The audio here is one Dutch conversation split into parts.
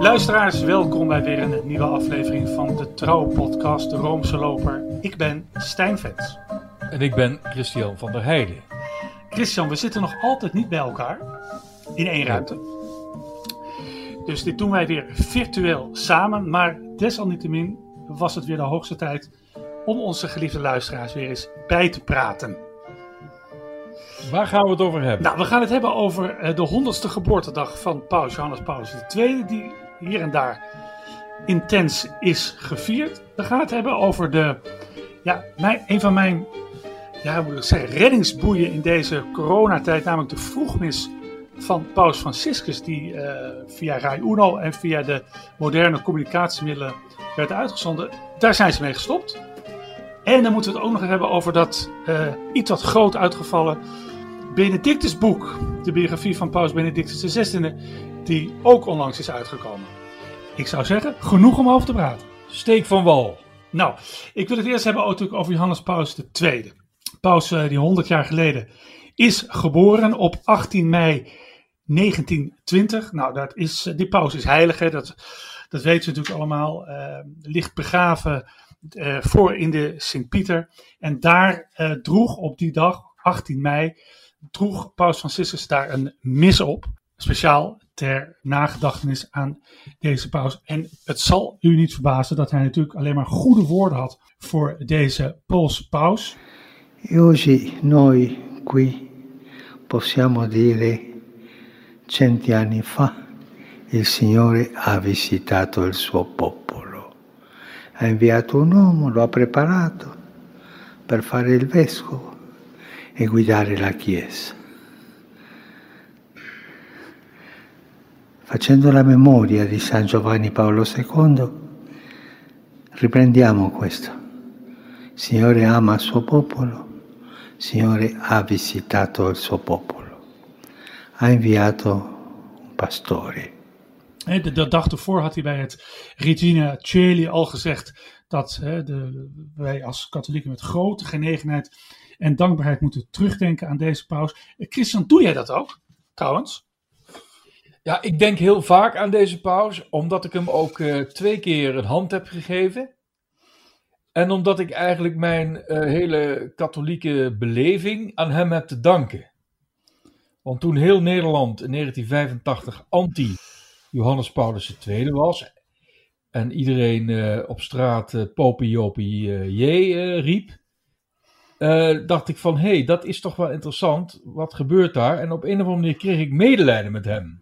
Luisteraars, welkom bij weer een nieuwe aflevering van de Trouw-podcast De Roomse Loper. Ik ben Stijn Vens. En ik ben Christian van der Heijden. Christian, we zitten nog altijd niet bij elkaar in één ruimte. Dus dit doen wij weer virtueel samen, maar desalniettemin was het weer de hoogste tijd om onze geliefde luisteraars weer eens bij te praten. Waar gaan we het over hebben? Nou, we gaan het hebben over eh, de honderdste geboortedag van Paus Johannes Paulus II, die hier en daar intens is gevierd. We gaan het hebben over de, ja, een van mijn, ja, hoe ik zeggen, reddingsboeien in deze coronatijd, namelijk de vroegmis van Paus Franciscus, die uh, via Rai Uno en via de moderne communicatiemiddelen werd uitgezonden. Daar zijn ze mee gestopt. En dan moeten we het ook nog hebben over dat uh, iets wat groot uitgevallen Benedictusboek, de biografie van Paus Benedictus XVI, die ook onlangs is uitgekomen. Ik zou zeggen, genoeg om over te praten. Steek van wal. Nou, ik wil het eerst hebben natuurlijk over Johannes Paus II. Paus uh, die 100 jaar geleden is geboren op 18 mei 1920. Nou, dat is, die paus is heilig, hè? Dat, dat weten ze natuurlijk allemaal. Uh, ligt begraven uh, voor in de Sint-Pieter. En daar uh, droeg op die dag, 18 mei, droeg Paus Franciscus daar een mis op. Speciaal ter nagedachtenis aan deze paus. En het zal u niet verbazen dat hij natuurlijk alleen maar goede woorden had voor deze Poolse paus. Oggi noi qui possiamo dire centi anni fa il Signore ha visitato il suo popolo, ha inviato un uomo, lo ha preparato per fare il vescovo e guidare la Chiesa. Facendo la memoria di San Giovanni Paolo II, riprendiamo questo. Signore ama il suo popolo, Signore ha visitato il suo popolo, ha inviato un pastore. De, de dag ervoor had hij bij het Regina Coeli al gezegd dat hè, de, wij als katholieken met grote genegenheid en dankbaarheid moeten terugdenken aan deze paus. Christian, doe jij dat ook trouwens? Ja, ik denk heel vaak aan deze paus, omdat ik hem ook uh, twee keer een hand heb gegeven. En omdat ik eigenlijk mijn uh, hele katholieke beleving aan hem heb te danken. Want toen heel Nederland in 1985 anti-Johannes Paulus II was. En iedereen op straat uh, Popie Jopie J riep. Dacht ik van, hé, hey, dat is toch wel interessant. Wat gebeurt daar? En op een of andere manier kreeg ik medelijden met hem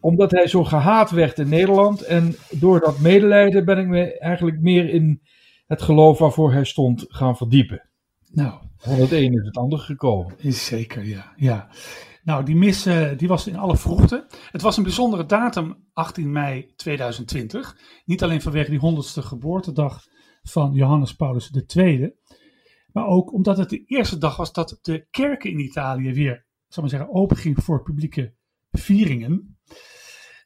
omdat hij zo gehaat werd in Nederland. En door dat medelijden ben ik me eigenlijk meer in het geloof waarvoor hij stond gaan verdiepen. Nou. Van het een is het ander gekomen. Is zeker, ja. ja. Nou, die mis uh, die was in alle vroegte. Het was een bijzondere datum, 18 mei 2020. Niet alleen vanwege die honderdste geboortedag van Johannes Paulus II. Maar ook omdat het de eerste dag was dat de kerken in Italië weer, zal maar zeggen, open ging voor publieke vieringen.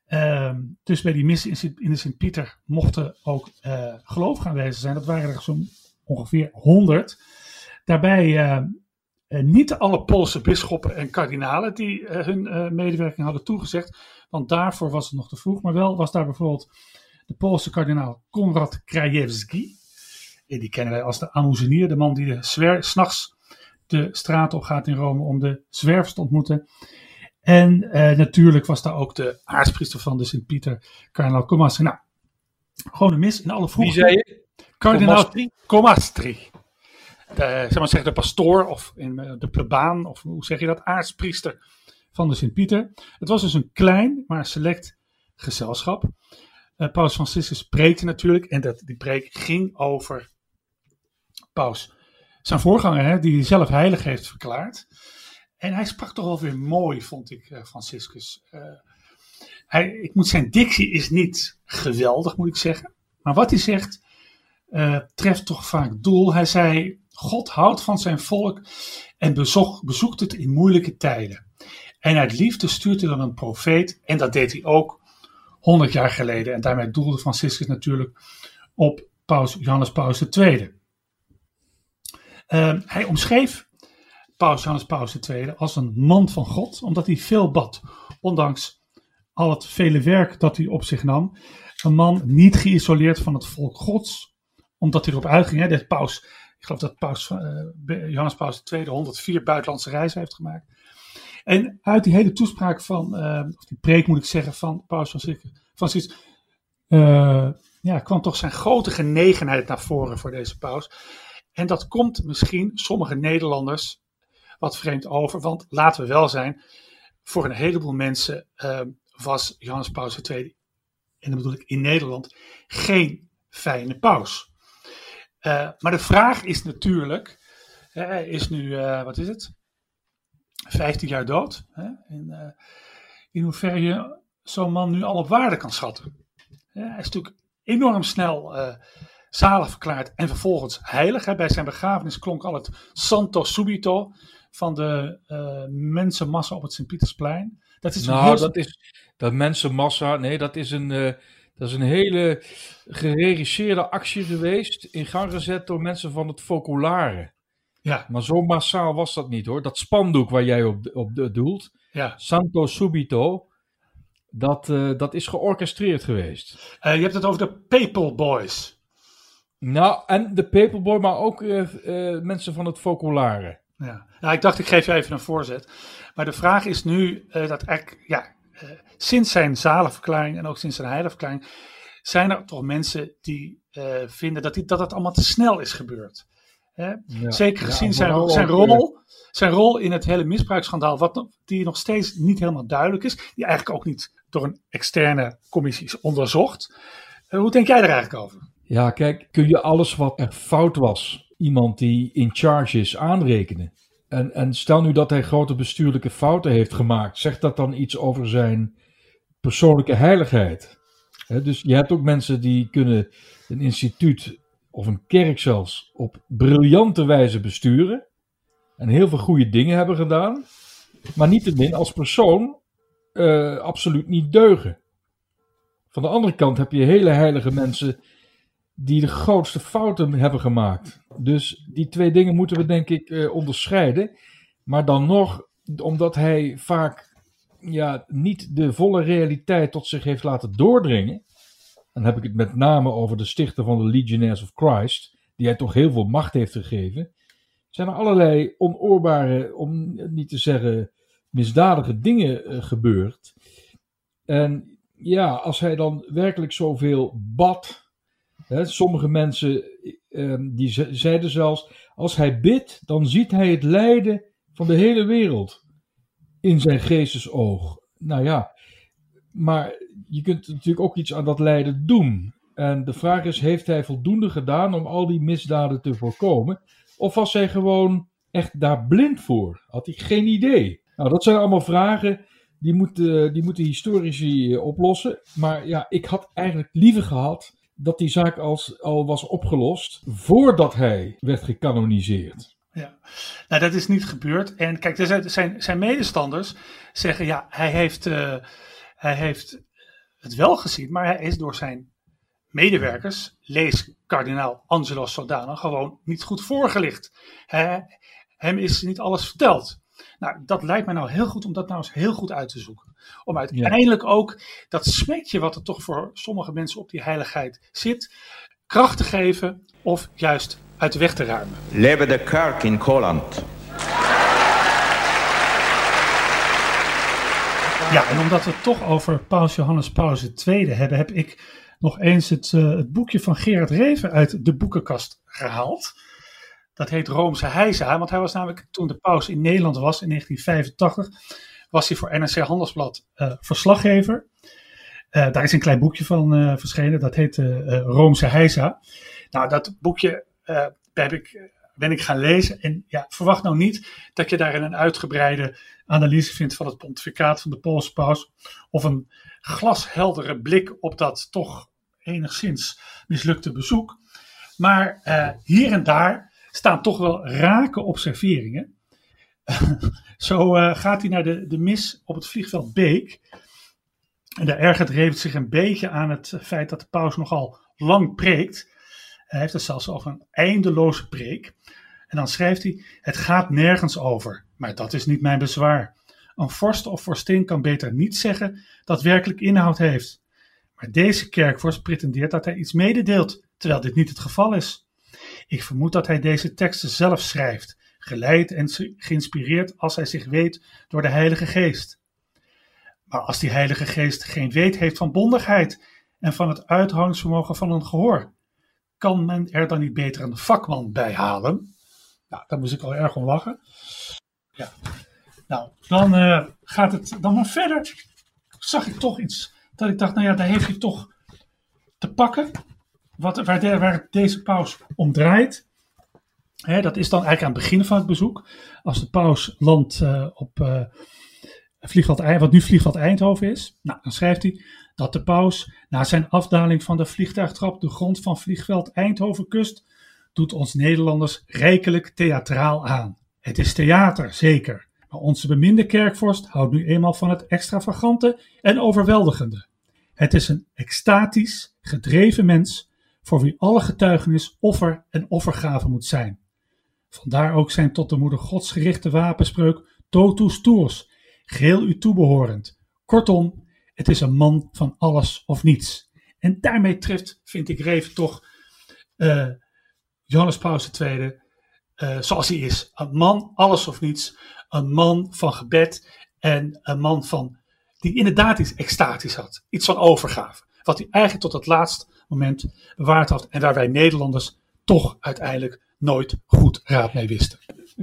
Um, dus bij die mis in, de Sint-Pieter mochten ook uh, gelovigen aanwezig zijn. Dat waren er zo'n ongeveer 100. Daarbij uh, uh, niet alle Poolse bisschoppen en kardinalen die hun medewerking hadden toegezegd. Want daarvoor was het nog te vroeg. Maar wel was daar bijvoorbeeld de Poolse kardinaal Konrad Krajewski. Die kennen wij als de Amoezenier, de man die s'nachts de straat op gaat in Rome om de zwervers te ontmoeten. En uh, natuurlijk was daar ook de aartspriester van de Sint-Pieter, kardinaal Comastri. Nou, gewoon een mis in alle vroegte. Wie zei je? Kardinaal Comastri. De, zeg maar zeggen, de pastoor of in, de plebaan, of hoe zeg je dat, aartspriester van de Sint-Pieter. Het was dus een klein, maar select gezelschap. Uh, Paus Franciscus preekte natuurlijk en dat, die preek ging over Paus, zijn voorganger, hè, die hij zelf heilig heeft verklaard. En hij sprak toch wel weer mooi, vond ik, uh, Franciscus. Uh, hij, ik moet zijn dictie is niet geweldig, moet ik zeggen. Maar wat hij zegt, uh, treft toch vaak doel. Hij zei, God houdt van zijn volk en bezoekt het in moeilijke tijden. En uit liefde stuurt hij dan een profeet. En dat deed hij ook 100 jaar geleden. En daarmee doelde Franciscus natuurlijk op Paus Johannes Paus II. Hij omschreef Paus Johannes Paus II als een man van God, omdat hij veel bad, ondanks al het vele werk dat hij op zich nam. Een man niet geïsoleerd van het volk gods, omdat hij erop uitging. Hè, paus, ik geloof dat paus, uh, Johannes Paus II 104 buitenlandse reizen heeft gemaakt. En uit die hele toespraak van, uh, of die preek moet ik zeggen, van Paus Franciscus, uh, ja, kwam toch zijn grote genegenheid naar voren voor deze paus. En dat komt misschien sommige Nederlanders wat vreemd over, want laten we wel zijn, voor een heleboel mensen uh, was Johannes Paus II, en dan bedoel ik in Nederland, geen fijne paus. Uh, maar de vraag is natuurlijk, hij is nu, uh, wat is het, 15 jaar dood. Hè? In, uh, in hoeverre je zo'n man nu al op waarde kan schatten. hij is natuurlijk enorm snel zalig verklaard en vervolgens heilig. Hè? Bij zijn begrafenis klonk al het Santo Subito van de mensenmassa op het Sint-Pietersplein. Dat is nou, dat is dat mensenmassa, nee, dat is een, uh, dat is een hele geregisseerde actie geweest, in gang gezet door mensen van het Focolare. Ja. Maar zo massaal was dat niet hoor. Dat spandoek waar jij op, op doelt, ja. Santo Subito, dat, uh, dat is georchestreerd geweest. Je hebt het over de Papal Boys. Nou, en de Papal Boy, maar ook mensen van het Focolare. Ja. Nou, ik dacht ik geef je even een voorzet. Maar de vraag is nu dat eigenlijk, ja, uh, sinds zijn zalenverklaring en ook sinds zijn heiligverklaring, zijn er toch mensen die uh, vinden dat, die, dat het allemaal te snel is gebeurd. Ja, Zeker gezien ja, zijn, zijn, rol, zijn rol in het hele misbruiksschandaal, wat, die nog steeds niet helemaal duidelijk is, die eigenlijk ook niet door een externe commissie is onderzocht. Uh, hoe denk jij er eigenlijk over? Ja, kijk, kun je alles wat er fout was, iemand die in charge is, aanrekenen? En, en stel nu dat hij grote bestuurlijke fouten heeft gemaakt, zegt dat dan iets over zijn persoonlijke heiligheid? dus je hebt ook mensen die kunnen een instituut of een kerk zelfs op briljante wijze besturen en heel veel goede dingen hebben gedaan, maar niettemin als persoon uh, absoluut niet deugen. Van de andere kant heb je hele heilige mensen die de grootste fouten hebben gemaakt. Dus die twee dingen moeten we denk ik uh, onderscheiden. Maar dan nog, omdat hij vaak ja, niet de volle realiteit tot zich heeft laten doordringen. Dan heb ik het met name over de stichter van de Legionnaires of Christ, die hij toch heel veel macht heeft gegeven. Zijn er allerlei onoorbare, om niet te zeggen misdadige dingen uh, gebeurd. En ja, als hij dan werkelijk zoveel bad sommige mensen ehm, die zeiden zelfs, als hij bidt, dan ziet hij het lijden van de hele wereld in zijn geestesoog. Nou ja, maar je kunt natuurlijk ook iets aan dat lijden doen. En de vraag is, heeft hij voldoende gedaan om al die misdaden te voorkomen? Of was hij gewoon echt daar blind voor? Had hij geen idee? Nou, dat zijn allemaal vragen die moeten, die moeten historici eh, oplossen. Maar ja, ik had eigenlijk liever gehad dat die zaak als, al was opgelost voordat hij werd gecanoniseerd. Ja, nou dat is niet gebeurd. En kijk, zijn, zijn medestanders zeggen ja, hij heeft, uh, hij heeft het wel gezien, maar hij is door zijn medewerkers, lees kardinaal Angelo Sodano, gewoon niet goed voorgelicht. Hij, hem is niet alles verteld. Nou, dat lijkt mij nou heel goed om dat nou eens heel goed uit te zoeken. Om uiteindelijk ook dat smetje wat er toch voor sommige mensen op die heiligheid zit, kracht te geven of juist uit de weg te ruimen. Leven de kerk in Holland. Ja, en omdat we het toch over Paus Johannes Paus II hebben, heb ik nog eens het, uh, het boekje van Gerard Reven uit de boekenkast gehaald. Dat heet Roomse Heisa, want hij was namelijk toen de paus in Nederland was in 1985, was hij voor NRC Handelsblad uh, verslaggever. Uh, daar is een klein boekje van uh, verschenen, dat heet Roomse Heisa. Nou, dat boekje heb ik, ben ik gaan lezen en ja, verwacht nou niet dat je daarin een uitgebreide analyse vindt van het pontificaat van de Poolse paus of een glasheldere blik op dat toch enigszins mislukte bezoek. Maar hier en daar staan toch wel rake observeringen. Zo uh, gaat hij naar de, de mis op het vliegveld Beek. En daar ergert Revert zich een beetje aan het feit dat de paus nogal lang preekt. Hij heeft het zelfs over een eindeloze preek. En dan schrijft hij: Het gaat nergens over, maar dat is niet mijn bezwaar. een vorst of vorstin kan beter niet zeggen dat werkelijk inhoud heeft. Maar deze kerkvorst pretendeert dat hij iets mededeelt, terwijl dit niet het geval is. Ik vermoed dat hij deze teksten zelf schrijft, geleid en geïnspireerd als hij zich weet door de Heilige Geest. Maar als die Heilige Geest geen weet heeft van bondigheid en van het uithoudingsvermogen van een gehoor, kan men er dan niet beter een vakman bij halen? Nou, daar moest ik al erg om lachen. Ja. Nou, dan uh, gaat het dan maar verder. Zag ik toch iets dat ik dacht, nou ja, daar heeft hij toch te pakken. Wat, waar, de, waar deze paus om draait. Hè, dat is dan eigenlijk aan het begin van het bezoek. Als de paus landt uh, op uh, vliegveld, wat nu vliegveld Eindhoven is. Nou, dan schrijft hij dat de paus na zijn afdaling van de vliegtuigtrap de grond van vliegveld Eindhoven kust, doet ons Nederlanders rijkelijk theatraal aan. Het is theater, zeker, maar onze beminde kerkvorst houdt nu eenmaal van het extravagante en overweldigende. Het is een extatisch, gedreven mens voor wie alle getuigenis offer en offergave moet zijn. Vandaar ook zijn tot de moeder gods gerichte wapenspreuk totus tuus, geheel u toebehorend. Kortom, het is een man van alles of niets. En daarmee treft, vind ik Reven toch, uh, Johannes Paus II, uh, zoals hij is. Een man, alles of niets. Een man van gebed en een man van, die inderdaad iets extatisch had. Iets van overgave. Wat hij eigenlijk tot het laatste moment bewaard had. En waar wij Nederlanders toch uiteindelijk nooit goed raad mee wisten.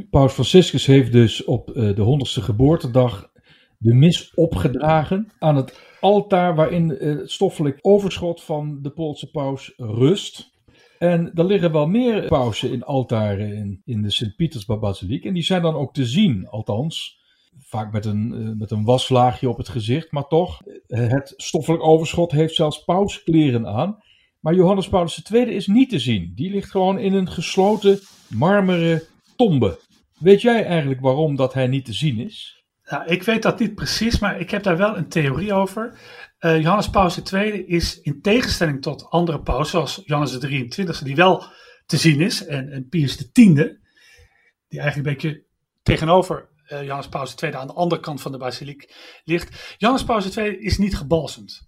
Paus Franciscus heeft dus op uh, de honderdste geboortedag de mis opgedragen aan het altaar waarin het stoffelijk overschot van de Poolse paus rust. En er liggen wel meer pausen in altaren in, in de Sint-Pietersbasiliek. En die zijn dan ook te zien, althans. Vaak met een, uh, met een waslaagje op het gezicht, maar toch. Het stoffelijk overschot heeft zelfs pauskleren aan. Maar Johannes Paulus II is niet te zien. Die ligt gewoon in een gesloten marmeren tombe. Weet jij eigenlijk waarom dat hij niet te zien is? Nou, ik weet dat niet precies, maar ik heb daar wel een theorie over. Uh, Johannes Paus II is in tegenstelling tot andere pausen, zoals Johannes de 23e, die wel te zien is, en, en Pius X, die eigenlijk een beetje tegenover uh, Johannes Paus II aan de andere kant van de basiliek ligt. Johannes Paus II is niet gebalsemd.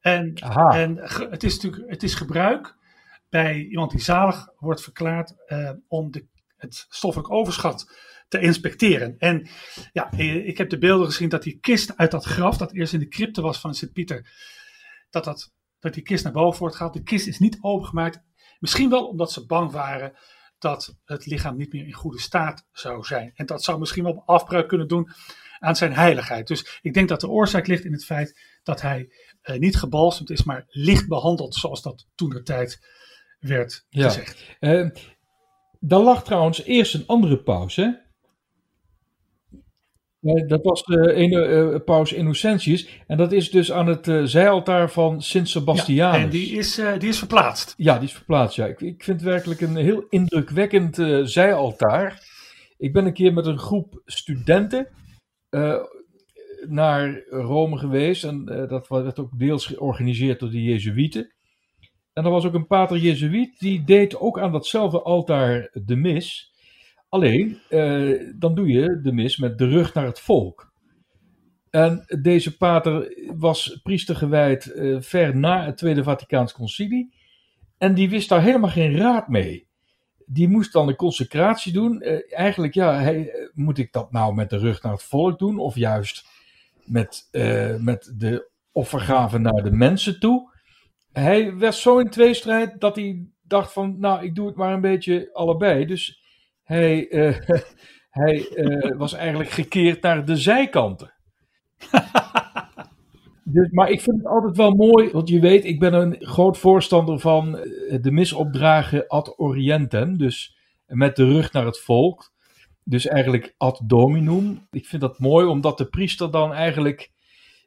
En, en het is natuurlijk het is gebruik bij iemand die zalig wordt verklaard uh, om de, het stoffelijk overschot te inspecteren. En ja, ik heb de beelden gezien dat die kist uit dat graf, dat eerst in de crypte was van Sint-Pieter, dat, dat, dat die kist naar boven wordt gehaald. De kist is niet opengemaakt. Misschien wel omdat ze bang waren dat het lichaam niet meer in goede staat zou zijn. En dat zou misschien wel afbreuk kunnen doen aan zijn heiligheid. Dus ik denk dat de oorzaak ligt in het feit dat hij uh, niet gebalsemd is, maar licht behandeld, zoals dat toen de tijd werd ja. gezegd. Uh, eh, dan lag trouwens eerst een andere pauze. Dat was de ene uh, paus Innocentius. En dat is dus aan het uh, zijaltaar van Sint Sebastianus. Ja, en die is, uh, die is verplaatst. Ja, die is verplaatst, ja. Ik, ik vind het werkelijk een heel indrukwekkend zijaltaar. Ik ben een keer met een groep studenten naar Rome geweest. En dat werd ook deels georganiseerd door de Jezuïeten. En er was ook een pater Jezuïet, die deed ook aan datzelfde altaar de mis. Alleen, uh, dan doe je de mis met de rug naar het volk. En deze pater was priester gewijd uh, ver na het Tweede Vaticaans Concilie. En die wist daar helemaal geen raad mee. Die moest dan een consecratie doen. Uh, eigenlijk, ja, moet ik dat nou met de rug naar het volk doen? Of juist met, met de offergave naar de mensen toe? Hij werd zo in tweestrijd dat hij dacht van, nou, ik doe het maar een beetje allebei. Dus hij, uh, hij uh, was eigenlijk gekeerd naar de zijkanten. dus, maar ik vind het altijd wel mooi, want je weet, ik ben een groot voorstander van eh, de misopdragen ad orientem. Dus met de rug naar het volk. Dus eigenlijk ad dominum. Ik vind dat mooi, omdat de priester dan eigenlijk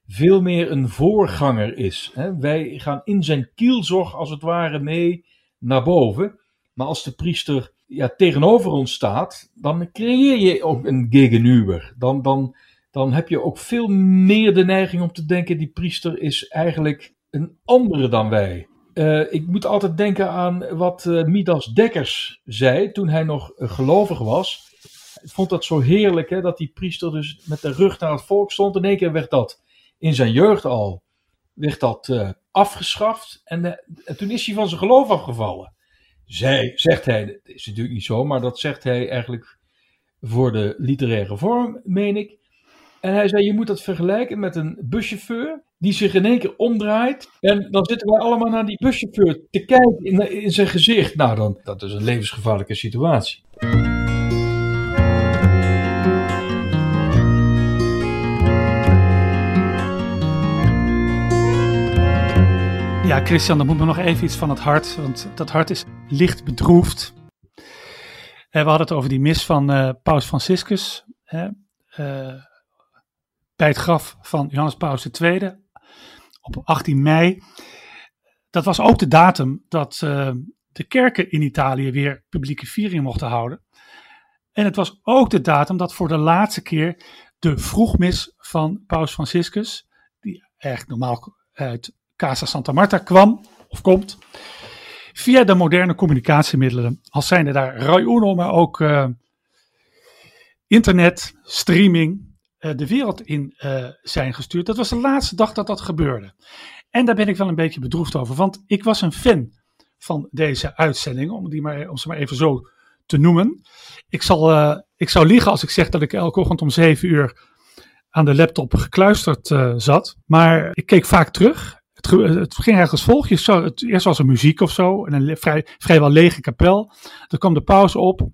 veel meer een voorganger is. Wij gaan in zijn kielzorg als het ware mee naar boven. Maar als de priester ja, tegenover ons staat, dan creëer je ook een gegenüber. Dan, dan, dan heb je ook veel meer de neiging om te denken: die priester is eigenlijk een andere dan wij. Uh, ik moet altijd denken aan wat uh, Midas Dekkers zei toen hij nog uh, gelovig was. Ik vond dat zo heerlijk, hè, dat die priester dus met de rug naar het volk stond. In één keer werd dat in zijn jeugd al werd dat, afgeschaft. En, en, toen is hij van zijn geloof afgevallen. Zij, zegt hij, dat is natuurlijk niet zo, maar dat zegt hij eigenlijk voor de literaire vorm, meen ik. En hij zei, je moet dat vergelijken met een buschauffeur die zich in één keer omdraait. En dan zitten wij allemaal naar die buschauffeur te kijken in, in zijn gezicht. Nou, dan, dat is een levensgevaarlijke situatie. Ja, Christian, dan moet me nog even iets van het hart, want dat hart is licht bedroefd. Eh, we hadden het over die mis van uh, Paus Franciscus. Uh, bij het graf van Johannes Paus II op 18 mei. Dat was ook de datum dat de kerken in Italië weer publieke viering mochten houden. En het was ook de datum dat voor de laatste keer de vroegmis van Paus Franciscus, die eigenlijk normaal uit Casa Santa Marta kwam of komt, via de moderne communicatiemiddelen, als zijnde daar Rai Uno, maar ook uh, internet, streaming, uh, de wereld in uh, zijn gestuurd. Dat was de laatste dag dat dat gebeurde. En daar ben ik wel een beetje bedroefd over, want ik was een fan van deze uitzending, om, die maar, om ze maar even zo te noemen. Ik, zal, ik zou liegen als ik zeg dat ik elke ochtend om zeven uur aan de laptop gekluisterd zat. Maar ik keek vaak terug. Het, het ging eigenlijk als volgt. Je het, eerst was er muziek of zo, en een vrij, vrijwel lege kapel. Dan kwam de pauze op.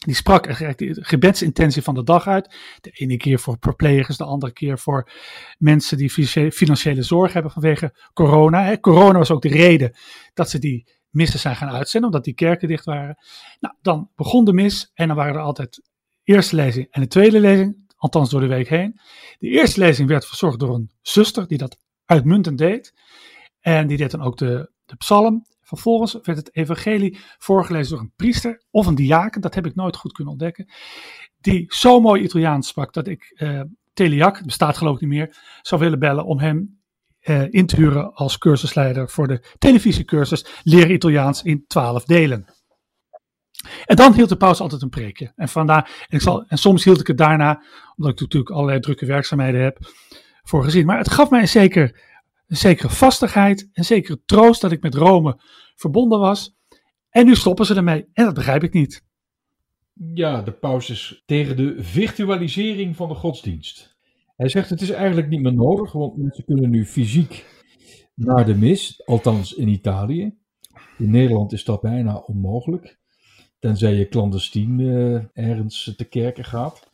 Die sprak de gebedsintentie van de dag uit. De ene keer voor verplegers, de andere keer voor mensen die financiële zorg hebben vanwege corona. Corona was ook de reden dat ze die missen zijn gaan uitzenden, omdat die kerken dicht waren. Nou, dan begon de mis en dan waren er altijd eerste lezing en de tweede lezing, althans door de week heen. De eerste lezing werd verzorgd door een zuster die dat uitmuntend deed. En die deed dan ook de, de psalm. Vervolgens werd het evangelie voorgelezen door een priester of een diaken, dat heb ik nooit goed kunnen ontdekken, die zo mooi Italiaans sprak dat ik uh, Teliak, bestaat geloof ik niet meer, zou willen bellen om hem uh, in te huren als cursusleider voor de televisiecursus Leer Italiaans in twaalf delen. En dan hield de paus altijd een preekje. En, vandaar, en, ik zal, en soms hield ik het daarna, omdat ik natuurlijk allerlei drukke werkzaamheden heb, voor gezien. Maar het gaf mij een zeker een zekere vastigheid, een zekere troost dat ik met Rome verbonden was. En nu stoppen ze ermee en dat begrijp ik niet. Ja, de paus is tegen de virtualisering van de godsdienst. Hij zegt het is eigenlijk niet meer nodig, want mensen kunnen nu fysiek naar de mis, althans in Italië. In Nederland is dat bijna onmogelijk, tenzij je clandestien uh, ergens te kerken gaat.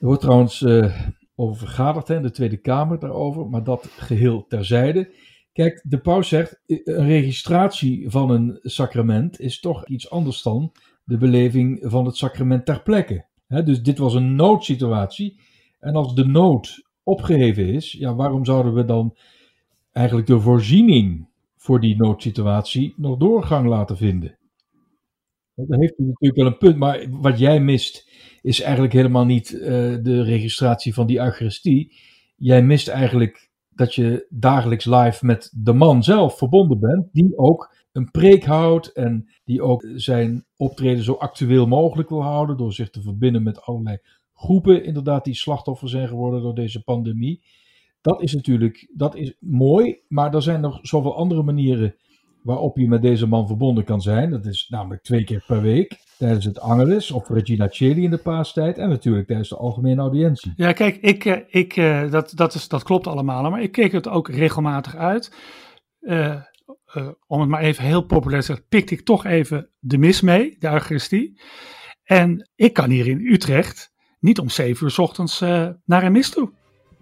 Er wordt trouwens uh, over vergaderd in de Tweede Kamer daarover, maar dat geheel terzijde. Kijk, de paus zegt, een registratie van een sacrament is toch iets anders dan de beleving van het sacrament ter plekke. dus dit was een noodsituatie. En als de nood opgeheven is, ja, waarom zouden we dan eigenlijk de voorziening voor die noodsituatie nog doorgang laten vinden? Dan heeft natuurlijk wel een punt, maar wat jij mist is eigenlijk helemaal niet uh, de registratie van die Eucharistie. Jij mist eigenlijk dat je dagelijks live met de man zelf verbonden bent, die ook een preek houdt en die ook zijn optreden zo actueel mogelijk wil houden door zich te verbinden met allerlei groepen, inderdaad, die slachtoffer zijn geworden door deze pandemie. Dat is natuurlijk dat is mooi, maar er zijn nog zoveel andere manieren waarop je met deze man verbonden kan zijn. Dat is namelijk twee keer per week tijdens het Angelus of Regina Cheli in de paastijd en natuurlijk tijdens de algemene audiëntie. Ja, kijk, ik, eh, ik, eh, dat, dat, is, dat klopt allemaal, maar ik keek het ook regelmatig uit. Uh, om het maar even heel populair te zeggen, pikte ik toch even de mis mee, de Eucharistie. En ik kan hier in Utrecht niet om zeven uur s ochtends naar een mis toe.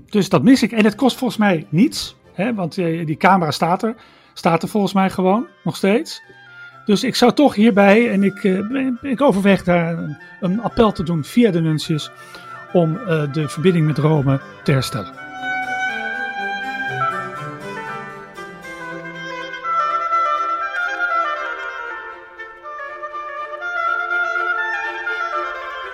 Dus dat mis ik. En het kost volgens mij niets, hè, want die camera staat er. Staat er volgens mij gewoon, nog steeds. Dus ik zou toch hierbij, en ik, uh, ik overweeg daar een, een, appel te doen via de nuncius om uh, de verbinding met Rome te herstellen.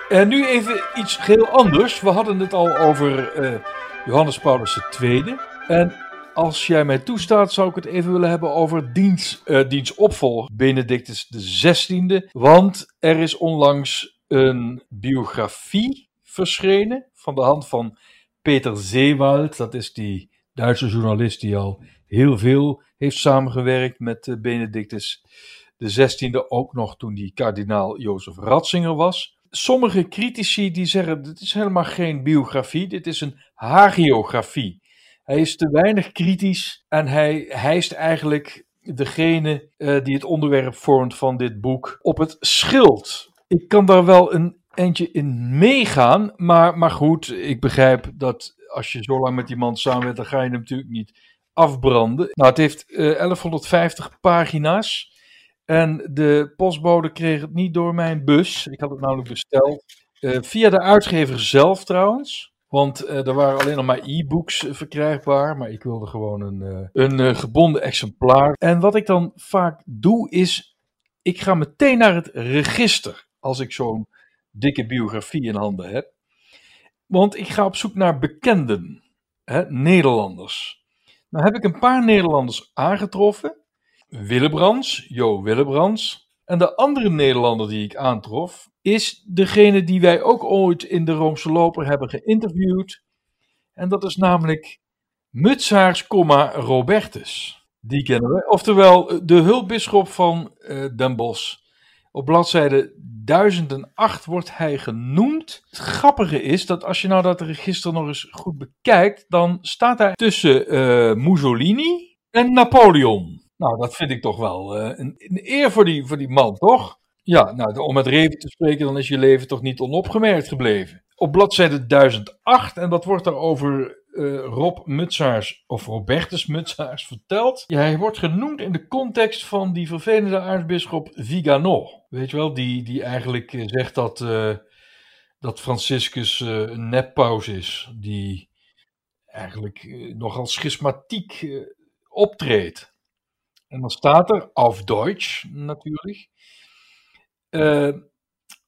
En nu even iets heel anders. We hadden het al over uh, Johannes Paulus II. En als jij mij toestaat, zou ik het even willen hebben over diens, uh, diens opvolger, Benedictus XVI. Want er is onlangs een biografie verschenen van de hand van Peter Zeewald. Dat is die Duitse journalist die al heel veel heeft samengewerkt met eh, Benedictus XVI, ook nog toen die kardinaal Jozef Ratzinger was. Sommige critici die zeggen, dit is helemaal geen biografie, dit is een hagiografie. Hij is te weinig kritisch en hij hijst eigenlijk degene uh, die het onderwerp vormt van dit boek op het schild. Ik kan daar wel een eentje in meegaan, maar, maar goed, ik begrijp dat als je zo lang met iemand samen bent, dan ga je hem natuurlijk niet afbranden. Nou, het heeft uh, eh, 1150 pagina's. En de postbode kreeg het niet door mijn bus. Ik had het namelijk besteld. Uh, via de uitgever zelf trouwens. Want uh, er waren alleen nog maar e-books verkrijgbaar. Maar ik wilde gewoon een, een gebonden exemplaar. En wat ik dan vaak doe is. Ik ga meteen naar het register. Als ik zo'n dikke biografie in handen heb. Want ik ga op zoek naar bekenden. Hè, Nederlanders. Nou heb ik een paar Nederlanders aangetroffen. Willebrands, Jo Willebrands. En de andere Nederlander die ik aantrof, is degene die wij ook ooit in de Roomse Loper hebben geïnterviewd. En dat is namelijk Mutsaars, Robertus. Die kennen we. Oftewel de hulpbisschop van uh, Den Bosch. Op bladzijde 1008 wordt hij genoemd. Het grappige is dat als je nou dat register nog eens goed bekijkt, dan staat daar tussen uh, Mussolini en Napoleon. Nou, dat vind ik toch wel uh, een, eer voor die, voor die man, toch? Ja, nou, om met Reven te spreken, dan is je leven toch niet onopgemerkt gebleven. Op bladzijde 1008, en dat wordt er over uh, Rob Mutsaars, of Robertus Mutsaars, verteld. Ja, hij wordt genoemd in de context van die vervelende aartsbisschop Vigano. Weet je wel, die, die eigenlijk uh, zegt dat, dat Franciscus een neppaus is. Die eigenlijk nogal schismatiek optreedt. En dan staat er, auf Deutsch natuurlijk, uh,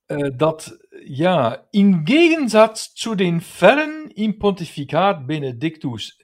uh, dat ja, in Gegensatz zu den Fällen im Pontifikat Benedictus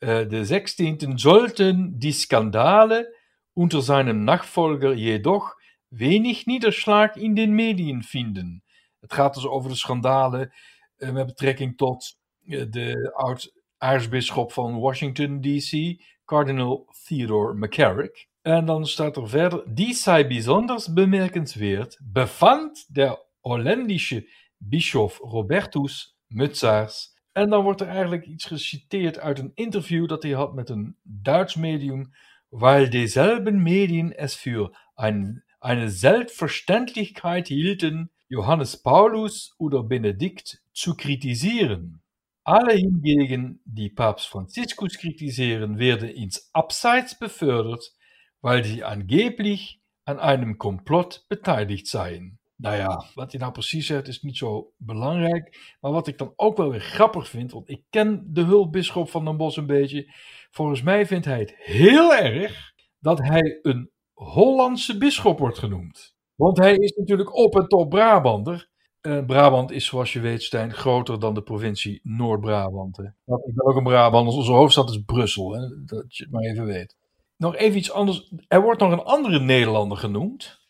der 16. sollten die Skandale unter seinem Nachfolger jedoch wenig Niederschlag in den Medien finden. Het gaat dus over de schandalen uh, met betrekking tot uh, de oud-aartsbisschop van Washington D.C., Cardinal Theodore McCarrick. En dan staat er verder, die sei besonders bemerkenswert, befand der holländische bischof Robertus Mutsaars. En dan wordt er eigenlijk iets geciteerd uit een interview dat hij had met een Duits medium, weil dieselben Medien es für ein, eine Selbstverständlichkeit hielten, Johannes Paulus oder Benedikt zu kritisieren. Alle hingegen, die Papst Franziskus kritisieren, werden ins Abseits befördert, weil sie angeblich an einem Komplott beteiligt seien. Nou ja, wat hij nou precies zegt is niet zo belangrijk. Maar wat ik dan ook wel weer grappig vind, want ik ken de hulpbisschop van Den Bosch een beetje. Volgens mij vindt hij het heel erg dat hij een Hollandse bisschop wordt genoemd. Want hij is natuurlijk op en top Brabander. Uh, Brabant is, zoals je weet, Stijn, groter dan de provincie Noord-Brabant. Ik ben ook een Brabant, onze hoofdstad is Brussel, hè? dat je het maar even weet. Nog even iets anders. Er wordt nog een andere Nederlander genoemd.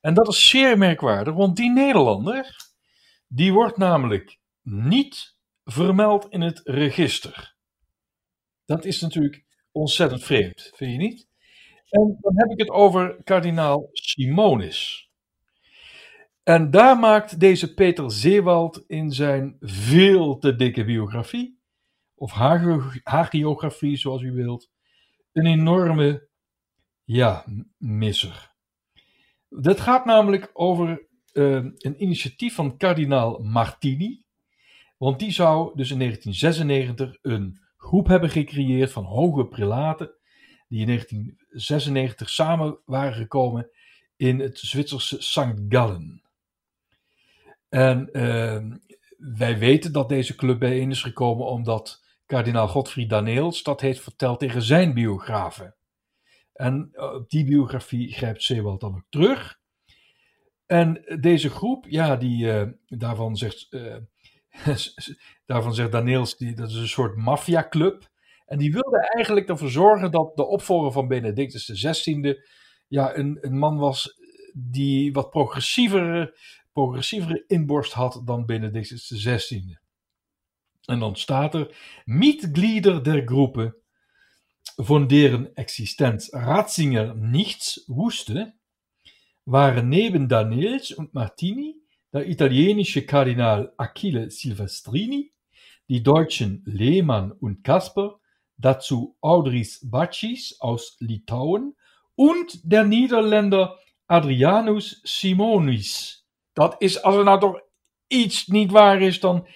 En dat is zeer merkwaardig, want die Nederlander, die wordt namelijk niet vermeld in het register. Dat is natuurlijk ontzettend vreemd, vind je niet? En dan heb ik het over kardinaal Simonis. En daar maakt deze Peter Zeewald in zijn veel te dikke biografie, of hagiografie zoals u wilt, een enorme, ja, misser. Dat gaat namelijk over uh, een initiatief van kardinaal Martini. Want die zou dus in 1996 een groep hebben gecreëerd van hoge prelaten. Die in 1996 samen waren gekomen in het Zwitserse St. Gallen. En uh, wij weten dat deze club bijeen is gekomen omdat kardinaal Godfried Daneels dat heeft verteld tegen zijn biografen. En eh, op die biografie grijpt Zeewald dan ook terug. En deze groep, ja, die, uh, daarvan, zegt, uh, daarvan zegt Daneels, die, dat is een soort maffiaclub. En die wilde eigenlijk ervoor zorgen dat de opvolger van Benedictus XVI ja, een, een man was die wat progressievere progressievere inborst had dan Benedictus XVI. En dan staat er: Mitglieder der Gruppe, von deren Existenz Ratzinger nichts wusste, waren neben Daniels und Martini der italienische Kardinal Achille Silvestrini, die deutschen Lehmann und Kasper, dazu Audris Bacchis aus Litauen und der Niederländer Adrianus Simonis. Dat is, als er nou toch iets niet waar is, dan,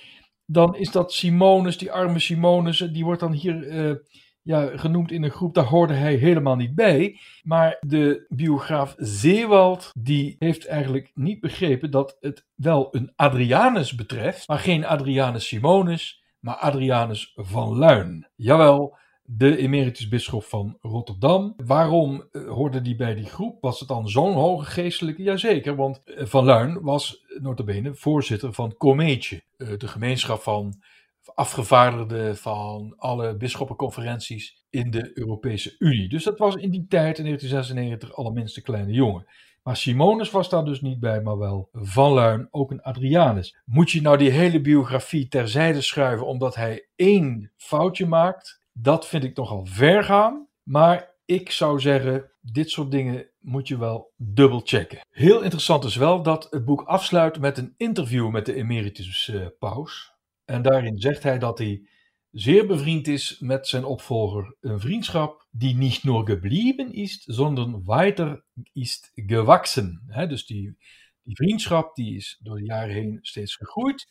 dan is dat Simonus, die arme Simonus, die wordt dan hier uh, ja, genoemd in een groep, daar hoorde hij helemaal niet bij. Maar de biograaf Zeewald, die heeft eigenlijk niet begrepen dat het wel een Adrianus betreft, maar geen Adrianus Simonus, maar Adrianus van Luin. Jawel, de emeritusbisschop van Rotterdam. Waarom uh, hoorde die bij die groep? Was het dan zo'n hoge geestelijke? Jazeker, want uh, Van Luin was notabene voorzitter van Cometje, de gemeenschap van afgevaardigden van alle bisschoppenconferenties in de Europese Unie. Dus dat was in die tijd, in 1996, allerminst kleine jongen. Maar Simonus was daar dus niet bij, maar wel Van Luin, ook een Adrianus. Moet je nou die hele biografie terzijde schuiven omdat hij één foutje maakt? Dat vind ik nogal ver gaan. Maar ik zou zeggen, dit soort dingen moet je wel dubbel checken. Heel interessant is wel dat het boek afsluit met een interview met de emeritus uh, paus. En daarin zegt hij dat hij zeer bevriend is met zijn opvolger. Een vriendschap die niet nur geblieben is, sondern weiter is gewachsen. Dus die, die vriendschap die is door de jaren heen steeds gegroeid.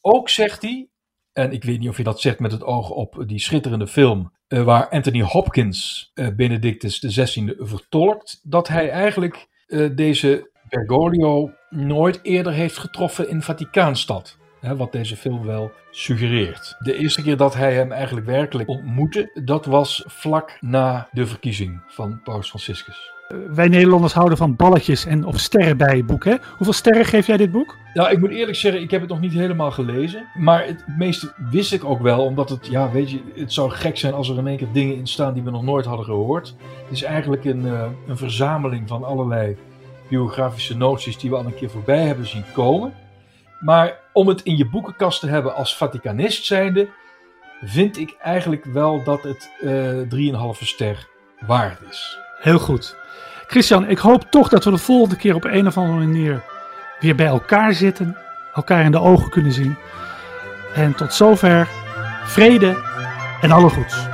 Ook zegt hij, en ik weet niet of je dat zegt met het oog op die schitterende film, uh, waar Anthony Hopkins uh, Benedictus XVI vertolkt, dat hij eigenlijk uh, deze Bergoglio nooit eerder heeft getroffen in Vaticaanstad. Hè, wat deze film wel suggereert. De eerste keer dat hij hem eigenlijk werkelijk ontmoette, dat was vlak na de verkiezing van Paus Franciscus. Wij Nederlanders houden van balletjes en of sterren bij boeken. Hè? Hoeveel sterren geef jij dit boek? Nou, ik moet eerlijk zeggen, ik heb het nog niet helemaal gelezen. Maar het meeste wist ik ook wel, omdat het, ja, weet je, het zou gek zijn als er in één keer dingen in staan die we nog nooit hadden gehoord. Het is eigenlijk een, uh, een verzameling van allerlei biografische noties die we al een keer voorbij hebben zien komen. Maar om het in je boekenkast te hebben als Vaticanist zijnde, vind ik eigenlijk wel dat het uh, 3,5 ster waard is. Heel goed. Christian, ik hoop toch dat we de volgende keer op een of andere manier weer bij elkaar zitten, elkaar in de ogen kunnen zien. En tot zover vrede en alle goeds.